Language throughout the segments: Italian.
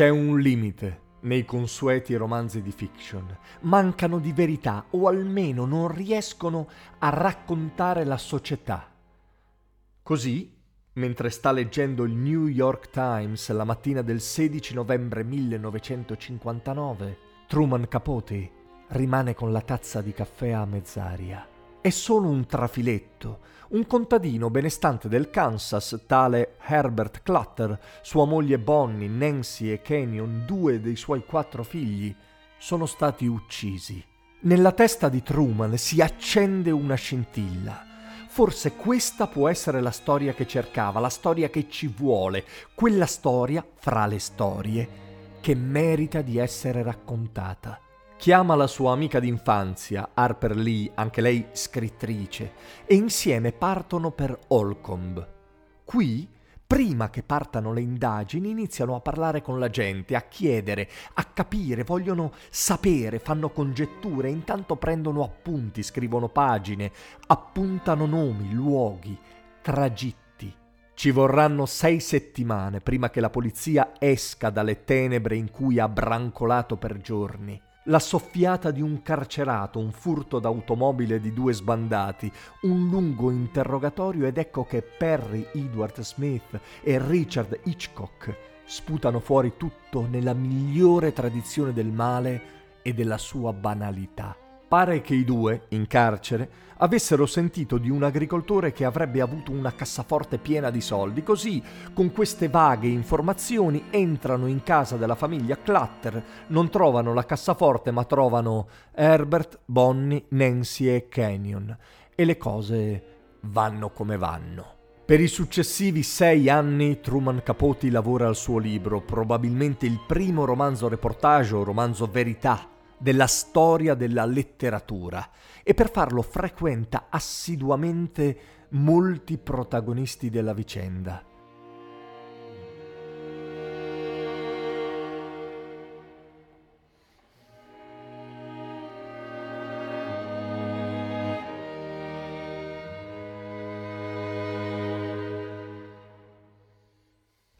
C'è un limite nei consueti romanzi di fiction. Mancano di verità o almeno non riescono a raccontare la società. Così, mentre sta leggendo il New York Times la mattina del 16 novembre 1959, Truman Capote rimane con la tazza di caffè a mezz'aria. È solo un trafiletto, un contadino benestante del Kansas, tale Herbert Clutter, sua moglie Bonnie, Nancy e Kenyon, due dei suoi quattro figli, sono stati uccisi. Nella testa di Truman si accende una scintilla. Forse questa può essere la storia che cercava, la storia che ci vuole, quella storia, fra le storie, che merita di essere raccontata chiama la sua amica d'infanzia, Harper Lee, anche lei scrittrice, e insieme partono per Holcomb. Qui, prima che partano le indagini, iniziano a parlare con la gente, a chiedere, a capire, vogliono sapere, fanno congetture, intanto prendono appunti, scrivono pagine, appuntano nomi, luoghi, tragitti. Ci vorranno sei settimane prima che la polizia esca dalle tenebre in cui ha brancolato per giorni la soffiata di un carcerato, un furto d'automobile di due sbandati, un lungo interrogatorio ed ecco che Perry Edward Smith e Richard Hitchcock sputano fuori tutto nella migliore tradizione del male e della sua banalità. Pare che i due, in carcere, avessero sentito di un agricoltore che avrebbe avuto una cassaforte piena di soldi, così con queste vaghe informazioni entrano in casa della famiglia Clutter, non trovano la cassaforte ma trovano Herbert, Bonnie, Nancy e Canyon. E le cose vanno come vanno. Per i successivi sei anni Truman Capote lavora al suo libro, probabilmente il primo romanzo reportage o romanzo verità della storia della letteratura e per farlo frequenta assiduamente molti protagonisti della vicenda.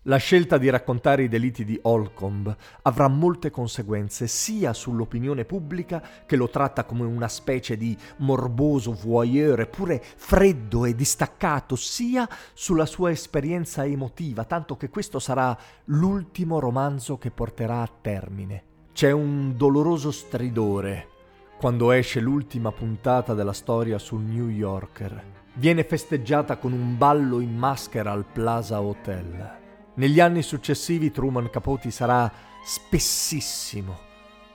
La scelta di raccontare i delitti di Holcomb avrà molte conseguenze sia sull'opinione pubblica, che lo tratta come una specie di morboso voyeur, eppure freddo e distaccato, sia sulla sua esperienza emotiva, tanto che questo sarà l'ultimo romanzo che porterà a termine. C'è un doloroso stridore quando esce l'ultima puntata della storia sul New Yorker. Viene festeggiata con un ballo in maschera al Plaza Hotel. Negli anni successivi Truman Capote sarà spessissimo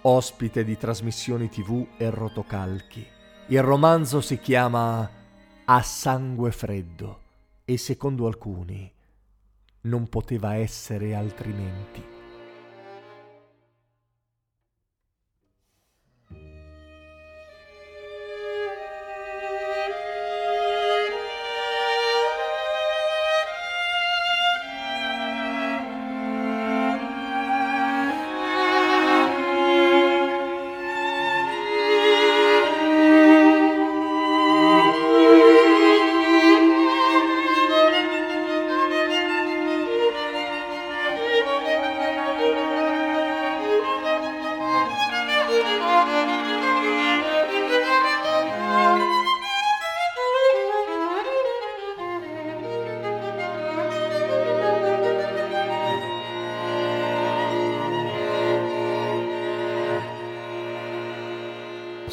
ospite di trasmissioni tv e rotocalchi. Il romanzo si chiama A sangue freddo e secondo alcuni non poteva essere altrimenti.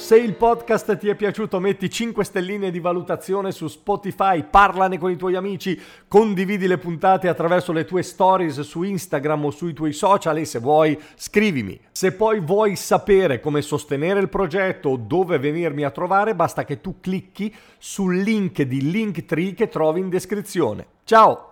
Se il podcast ti è piaciuto metti 5 stelline di valutazione su Spotify, parlane con i tuoi amici, condividi le puntate attraverso le tue stories su Instagram o sui tuoi social e se vuoi scrivimi. Se poi vuoi sapere come sostenere il progetto o dove venirmi a trovare basta che tu clicchi sul link di Linktree che trovi in descrizione. Ciao!